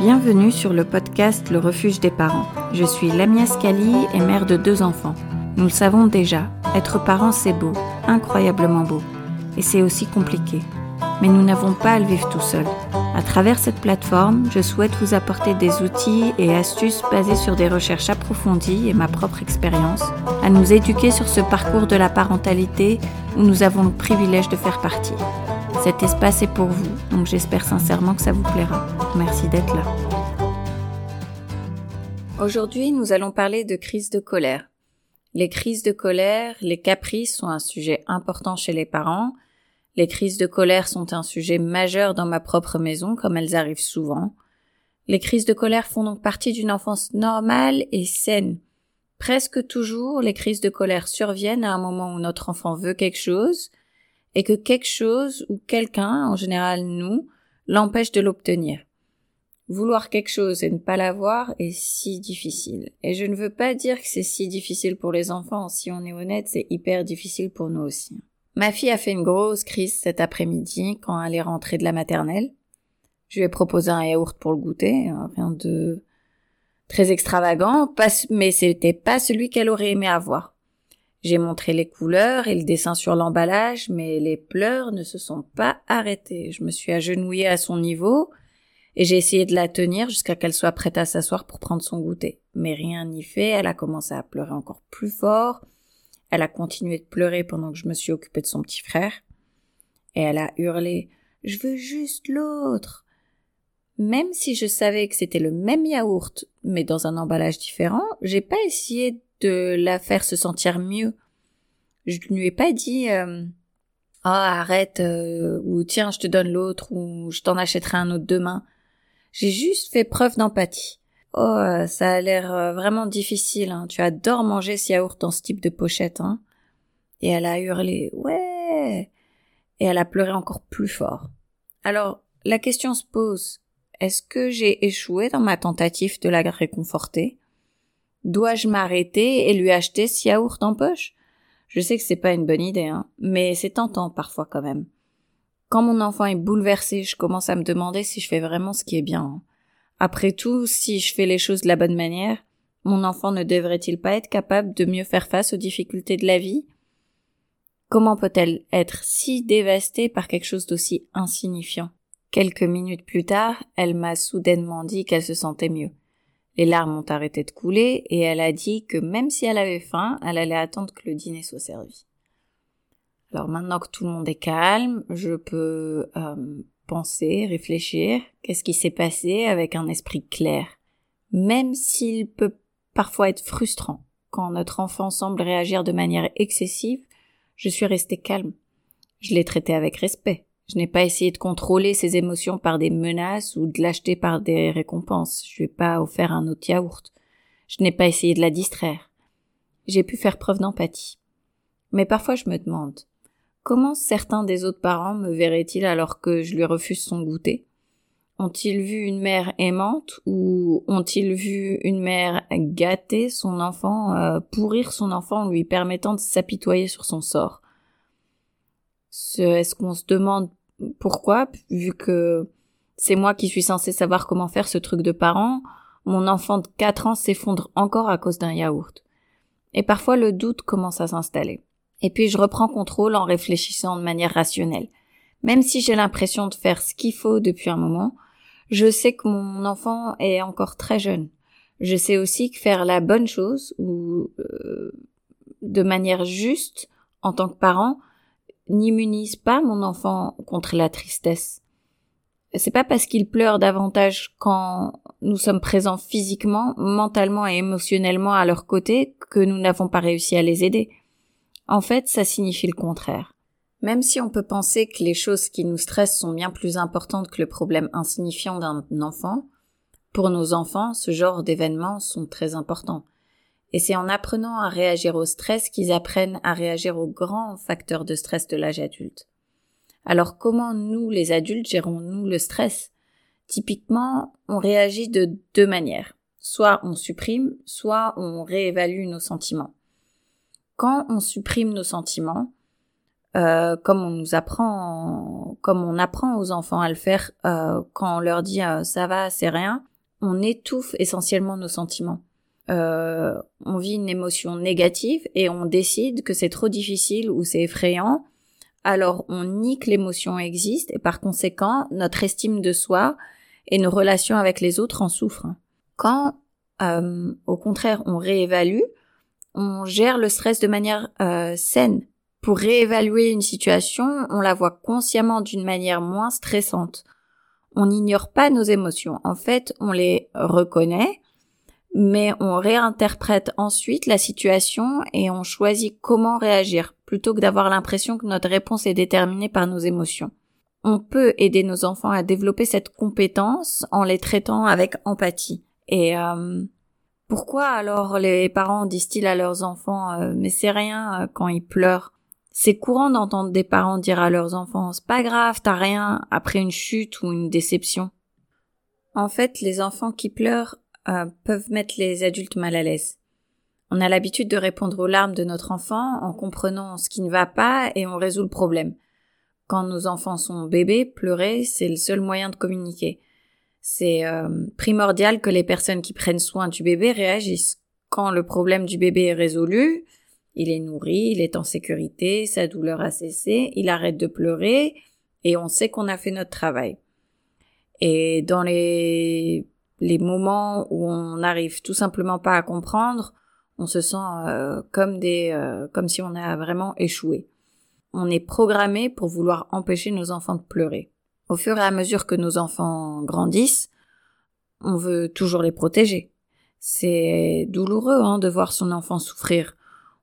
Bienvenue sur le podcast Le refuge des parents. Je suis Lamia Scali et mère de deux enfants. Nous le savons déjà, être parent c'est beau, incroyablement beau. Et c'est aussi compliqué. Mais nous n'avons pas à le vivre tout seul. À travers cette plateforme, je souhaite vous apporter des outils et astuces basés sur des recherches approfondies et ma propre expérience, à nous éduquer sur ce parcours de la parentalité où nous avons le privilège de faire partie. Cet espace est pour vous, donc j'espère sincèrement que ça vous plaira. Merci d'être là. Aujourd'hui, nous allons parler de crise de colère. Les crises de colère, les caprices sont un sujet important chez les parents. Les crises de colère sont un sujet majeur dans ma propre maison, comme elles arrivent souvent. Les crises de colère font donc partie d'une enfance normale et saine. Presque toujours, les crises de colère surviennent à un moment où notre enfant veut quelque chose, et que quelque chose ou quelqu'un, en général nous, l'empêche de l'obtenir. Vouloir quelque chose et ne pas l'avoir est si difficile. Et je ne veux pas dire que c'est si difficile pour les enfants, si on est honnête, c'est hyper difficile pour nous aussi. Ma fille a fait une grosse crise cet après-midi quand elle est rentrée de la maternelle. Je lui ai proposé un yaourt pour le goûter, hein, rien de très extravagant, mais c'était pas celui qu'elle aurait aimé avoir. J'ai montré les couleurs et le dessin sur l'emballage, mais les pleurs ne se sont pas arrêtés. Je me suis agenouillée à son niveau et j'ai essayé de la tenir jusqu'à qu'elle soit prête à s'asseoir pour prendre son goûter. Mais rien n'y fait, elle a commencé à pleurer encore plus fort. Elle a continué de pleurer pendant que je me suis occupée de son petit frère. Et elle a hurlé Je veux juste l'autre. Même si je savais que c'était le même yaourt, mais dans un emballage différent, j'ai pas essayé de la faire se sentir mieux. Je ne lui ai pas dit euh, ah arrête euh, ou tiens je te donne l'autre ou je t'en achèterai un autre demain. J'ai juste fait preuve d'empathie. Oh ça a l'air euh, vraiment difficile. Hein. Tu adores manger ce yaourt dans ce type de pochette. Hein. Et elle a hurlé ouais et elle a pleuré encore plus fort. Alors la question se pose est-ce que j'ai échoué dans ma tentative de la réconforter? Dois-je m'arrêter et lui acheter ce yaourt en poche? Je sais que c'est pas une bonne idée, hein, mais c'est tentant parfois quand même. Quand mon enfant est bouleversé, je commence à me demander si je fais vraiment ce qui est bien. Hein. Après tout, si je fais les choses de la bonne manière, mon enfant ne devrait-il pas être capable de mieux faire face aux difficultés de la vie? Comment peut-elle être si dévastée par quelque chose d'aussi insignifiant? Quelques minutes plus tard, elle m'a soudainement dit qu'elle se sentait mieux. Les larmes ont arrêté de couler et elle a dit que même si elle avait faim, elle allait attendre que le dîner soit servi. Alors maintenant que tout le monde est calme, je peux euh, penser, réfléchir, qu'est-ce qui s'est passé avec un esprit clair? Même s'il peut parfois être frustrant, quand notre enfant semble réagir de manière excessive, je suis restée calme. Je l'ai traité avec respect. Je n'ai pas essayé de contrôler ses émotions par des menaces ou de l'acheter par des récompenses. Je lui ai pas offert un autre yaourt. Je n'ai pas essayé de la distraire. J'ai pu faire preuve d'empathie. Mais parfois je me demande, comment certains des autres parents me verraient-ils alors que je lui refuse son goûter? Ont-ils vu une mère aimante ou ont-ils vu une mère gâter son enfant, euh, pourrir son enfant en lui permettant de s'apitoyer sur son sort? Est-ce qu'on se demande pourquoi, vu que c'est moi qui suis censée savoir comment faire ce truc de parent, mon enfant de 4 ans s'effondre encore à cause d'un yaourt. Et parfois le doute commence à s'installer. Et puis je reprends contrôle en réfléchissant de manière rationnelle. Même si j'ai l'impression de faire ce qu'il faut depuis un moment, je sais que mon enfant est encore très jeune. Je sais aussi que faire la bonne chose ou euh, de manière juste en tant que parent, n'immunise pas mon enfant contre la tristesse. C'est pas parce qu'il pleure davantage quand nous sommes présents physiquement, mentalement et émotionnellement à leur côté que nous n'avons pas réussi à les aider. En fait, ça signifie le contraire. Même si on peut penser que les choses qui nous stressent sont bien plus importantes que le problème insignifiant d'un enfant, pour nos enfants, ce genre d'événements sont très importants. Et c'est en apprenant à réagir au stress qu'ils apprennent à réagir aux grands facteurs de stress de l'âge adulte. Alors comment nous, les adultes, gérons-nous le stress? Typiquement, on réagit de deux manières. Soit on supprime, soit on réévalue nos sentiments. Quand on supprime nos sentiments, euh, comme on nous apprend, comme on apprend aux enfants à le faire euh, quand on leur dit euh, ça va, c'est rien, on étouffe essentiellement nos sentiments. On vit une émotion négative et on décide que c'est trop difficile ou c'est effrayant. Alors on nie que l'émotion existe et par conséquent notre estime de soi et nos relations avec les autres en souffrent. Quand au contraire on réévalue, on gère le stress de manière saine pour réévaluer une situation, on la voit consciemment d'une manière moins stressante. On n'ignore pas nos émotions. En fait, on les reconnaît, mais on réinterprète ensuite la situation et on choisit comment réagir, plutôt que d'avoir l'impression que notre réponse est déterminée par nos émotions. On peut aider nos enfants à développer cette compétence en les traitant avec empathie. Et euh, pourquoi alors les parents disent-ils à leurs enfants euh, mais c'est rien euh, quand ils pleurent? C'est courant d'entendre des parents dire à leurs enfants c'est pas grave, t'as rien après une chute ou une déception. En fait, les enfants qui pleurent euh, peuvent mettre les adultes mal à l'aise. On a l'habitude de répondre aux larmes de notre enfant en comprenant ce qui ne va pas et on résout le problème. Quand nos enfants sont bébés, pleurer, c'est le seul moyen de communiquer. C'est euh, primordial que les personnes qui prennent soin du bébé réagissent. Quand le problème du bébé est résolu, il est nourri, il est en sécurité, sa douleur a cessé, il arrête de pleurer et on sait qu'on a fait notre travail. Et dans les, les moments où on n'arrive tout simplement pas à comprendre, on se sent euh, comme des euh, comme si on a vraiment échoué. On est programmé pour vouloir empêcher nos enfants de pleurer. Au fur et à mesure que nos enfants grandissent, on veut toujours les protéger. C'est douloureux hein, de voir son enfant souffrir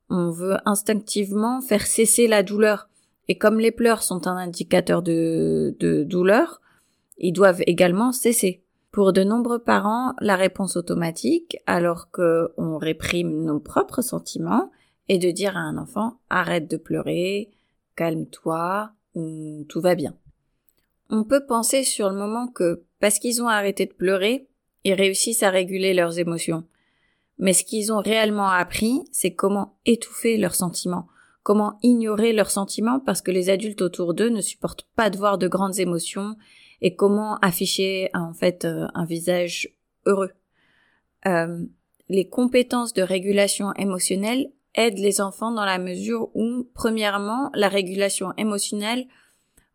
on veut instinctivement faire cesser la douleur. Et comme les pleurs sont un indicateur de, de douleur, ils doivent également cesser. Pour de nombreux parents, la réponse automatique, alors que on réprime nos propres sentiments, est de dire à un enfant arrête de pleurer, calme-toi, ou tout va bien. On peut penser sur le moment que parce qu'ils ont arrêté de pleurer, ils réussissent à réguler leurs émotions. Mais ce qu'ils ont réellement appris, c'est comment étouffer leurs sentiments, comment ignorer leurs sentiments parce que les adultes autour d'eux ne supportent pas de voir de grandes émotions et comment afficher en fait euh, un visage heureux. Euh, les compétences de régulation émotionnelle aident les enfants dans la mesure où, premièrement, la régulation émotionnelle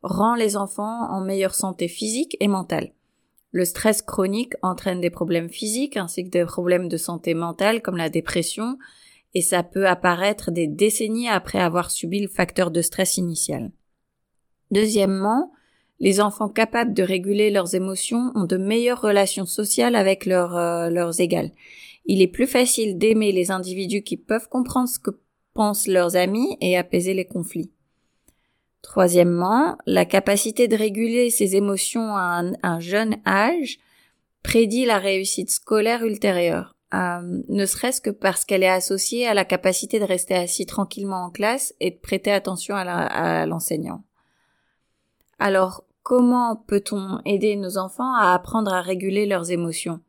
rend les enfants en meilleure santé physique et mentale. Le stress chronique entraîne des problèmes physiques ainsi que des problèmes de santé mentale comme la dépression et ça peut apparaître des décennies après avoir subi le facteur de stress initial. Deuxièmement, les enfants capables de réguler leurs émotions ont de meilleures relations sociales avec euh, leurs égales. Il est plus facile d'aimer les individus qui peuvent comprendre ce que pensent leurs amis et apaiser les conflits. Troisièmement, la capacité de réguler ses émotions à un, jeune âge prédit la réussite scolaire ultérieure, euh, ne serait-ce que parce qu'elle est associée à la capacité de rester assis tranquillement en classe et de prêter attention à l'enseignant. Alors, comment peut-on aider nos enfants à apprendre à réguler leurs émotions?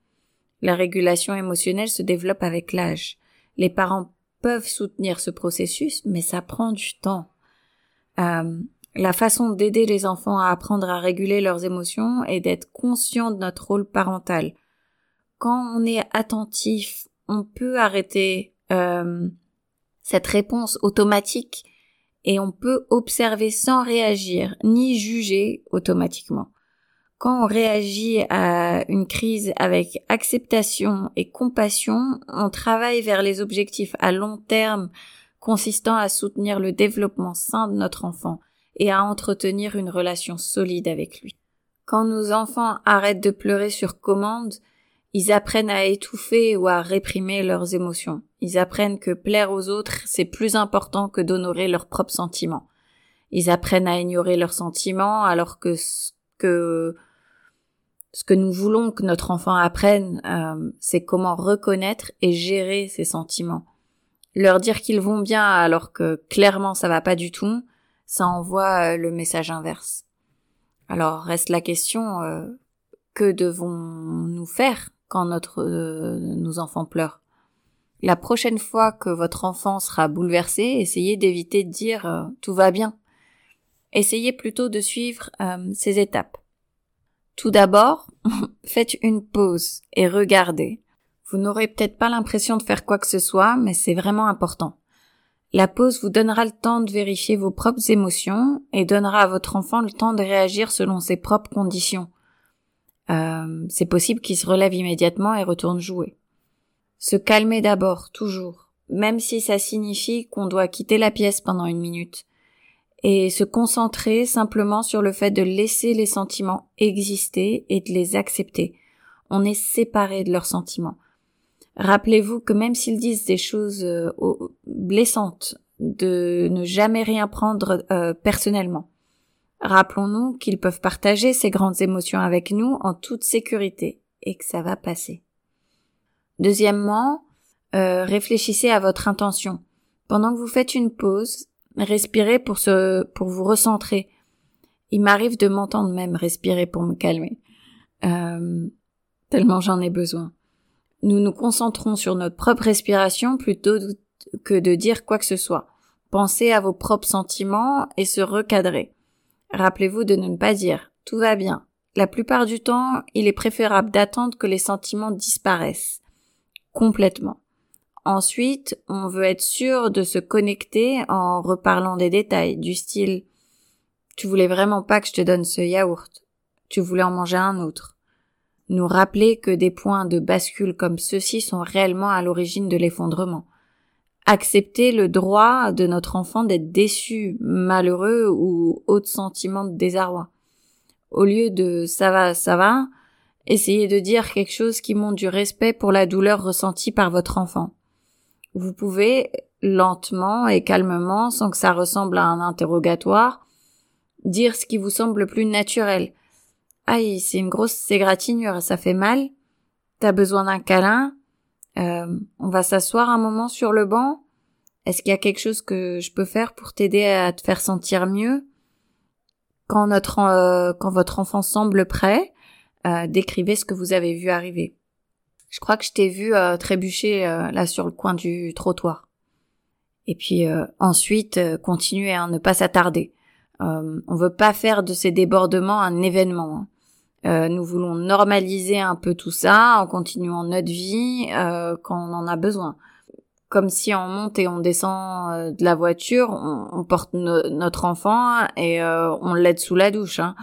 La régulation émotionnelle se développe avec l'âge. Les parents peuvent soutenir ce processus, mais ça prend du temps. Euh, la façon d'aider les enfants à apprendre à réguler leurs émotions est d'être conscient de notre rôle parental. Quand on est attentif, on peut arrêter euh, cette réponse automatique et on peut observer sans réagir ni juger automatiquement. Quand on réagit à une crise avec acceptation et compassion, on travaille vers les objectifs à long terme consistant à soutenir le développement sain de notre enfant et à entretenir une relation solide avec lui. Quand nos enfants arrêtent de pleurer sur commande, ils apprennent à étouffer ou à réprimer leurs émotions. Ils apprennent que plaire aux autres, c'est plus important que d'honorer leurs propres sentiments. Ils apprennent à ignorer leurs sentiments alors que ce que, ce que nous voulons que notre enfant apprenne, euh, c'est comment reconnaître et gérer ses sentiments leur dire qu'ils vont bien alors que clairement ça va pas du tout, ça envoie euh, le message inverse. Alors reste la question euh, que devons-nous faire? Quand notre euh, nos enfants pleurent La prochaine fois que votre enfant sera bouleversé, essayez d'éviter de dire tout va bien. Essayez plutôt de suivre euh, ces étapes. Tout d'abord, faites une pause et regardez. Vous n'aurez peut-être pas l'impression de faire quoi que ce soit, mais c'est vraiment important. La pause vous donnera le temps de vérifier vos propres émotions et donnera à votre enfant le temps de réagir selon ses propres conditions. Euh, c'est possible qu'il se relève immédiatement et retourne jouer. Se calmer d'abord, toujours, même si ça signifie qu'on doit quitter la pièce pendant une minute, et se concentrer simplement sur le fait de laisser les sentiments exister et de les accepter. On est séparé de leurs sentiments. Rappelez-vous que même s'ils disent des choses euh, blessantes, de ne jamais rien prendre euh, personnellement. Rappelons-nous qu'ils peuvent partager ces grandes émotions avec nous en toute sécurité et que ça va passer. Deuxièmement, euh, réfléchissez à votre intention. Pendant que vous faites une pause, respirez pour se, pour vous recentrer. Il m'arrive de m'entendre même respirer pour me calmer. tellement j'en ai besoin nous nous concentrons sur notre propre respiration plutôt que de dire quoi que ce soit. Pensez à vos propres sentiments et se recadrer. Rappelez-vous de ne pas dire tout va bien. La plupart du temps, il est préférable d'attendre que les sentiments disparaissent complètement. Ensuite, on veut être sûr de se connecter en reparlant des détails du style tu voulais vraiment pas que je te donne ce yaourt. Tu voulais en manger un autre nous rappeler que des points de bascule comme ceux-ci sont réellement à l'origine de l'effondrement. Accepter le droit de notre enfant d'être déçu, malheureux ou autre sentiment de désarroi. Au lieu de ça va, ça va, essayez de dire quelque chose qui montre du respect pour la douleur ressentie par votre enfant. Vous pouvez, lentement et calmement, sans que ça ressemble à un interrogatoire, dire ce qui vous semble le plus naturel, Aïe, c'est une grosse égratignure, ça fait mal. T'as besoin d'un câlin. Euh, on va s'asseoir un moment sur le banc. Est-ce qu'il y a quelque chose que je peux faire pour t'aider à te faire sentir mieux Quand notre euh, quand votre enfant semble prêt, euh, décrivez ce que vous avez vu arriver. Je crois que je t'ai vu trébucher là sur le coin du trottoir. Et puis ensuite, continuez à ne pas s'attarder. on veut pas faire de ces débordements un événement. Hein. Euh, nous voulons normaliser un peu tout ça en continuant notre vie euh, quand on en a besoin. Comme si on monte et on descend euh, de la voiture, on, porte notre enfant et on l'aide sous la douche. Hein.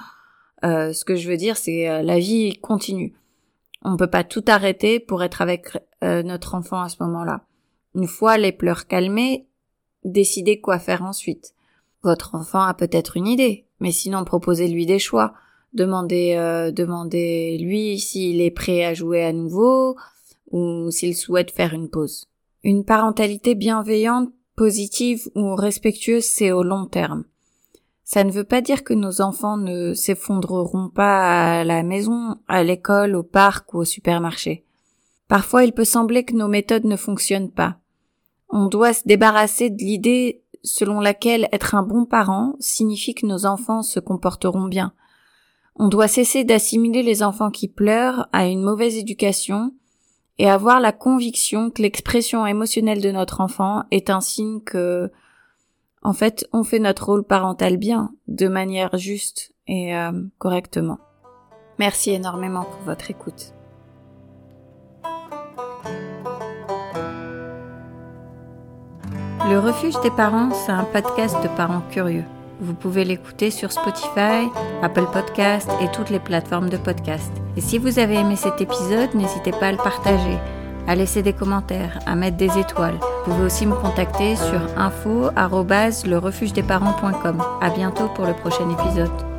ce que je veux dire, c'est la vie continue. On peut pas tout arrêter pour être avec notre enfant à ce moment-là. Une fois les pleurs calmés, décidez quoi faire ensuite. Votre enfant a peut-être une idée, mais sinon proposez-lui des choix demander euh, demander lui s'il est prêt à jouer à nouveau ou s'il souhaite faire une pause. Une parentalité bienveillante, positive ou respectueuse, c'est au long terme. Ça ne veut pas dire que nos enfants ne s'effondreront pas à la maison, à l'école, au parc ou au supermarché. Parfois il peut sembler que nos méthodes ne fonctionnent pas. On doit se débarrasser de l'idée selon laquelle être un bon parent signifie que nos enfants se comporteront bien. On doit cesser d'assimiler les enfants qui pleurent à une mauvaise éducation et avoir la conviction que l'expression émotionnelle de notre enfant est un signe que, en fait, on fait notre rôle parental bien, de manière juste et euh, correctement. Merci énormément pour votre écoute. Le refuge des parents, c'est un podcast de parents curieux. Vous pouvez l'écouter sur Spotify, Apple Podcast et toutes les plateformes de podcast. Et si vous avez aimé cet épisode, n'hésitez pas à le partager, à laisser des commentaires, à mettre des étoiles. Vous pouvez aussi me contacter sur info@lerefugedesparents.com. À bientôt pour le prochain épisode.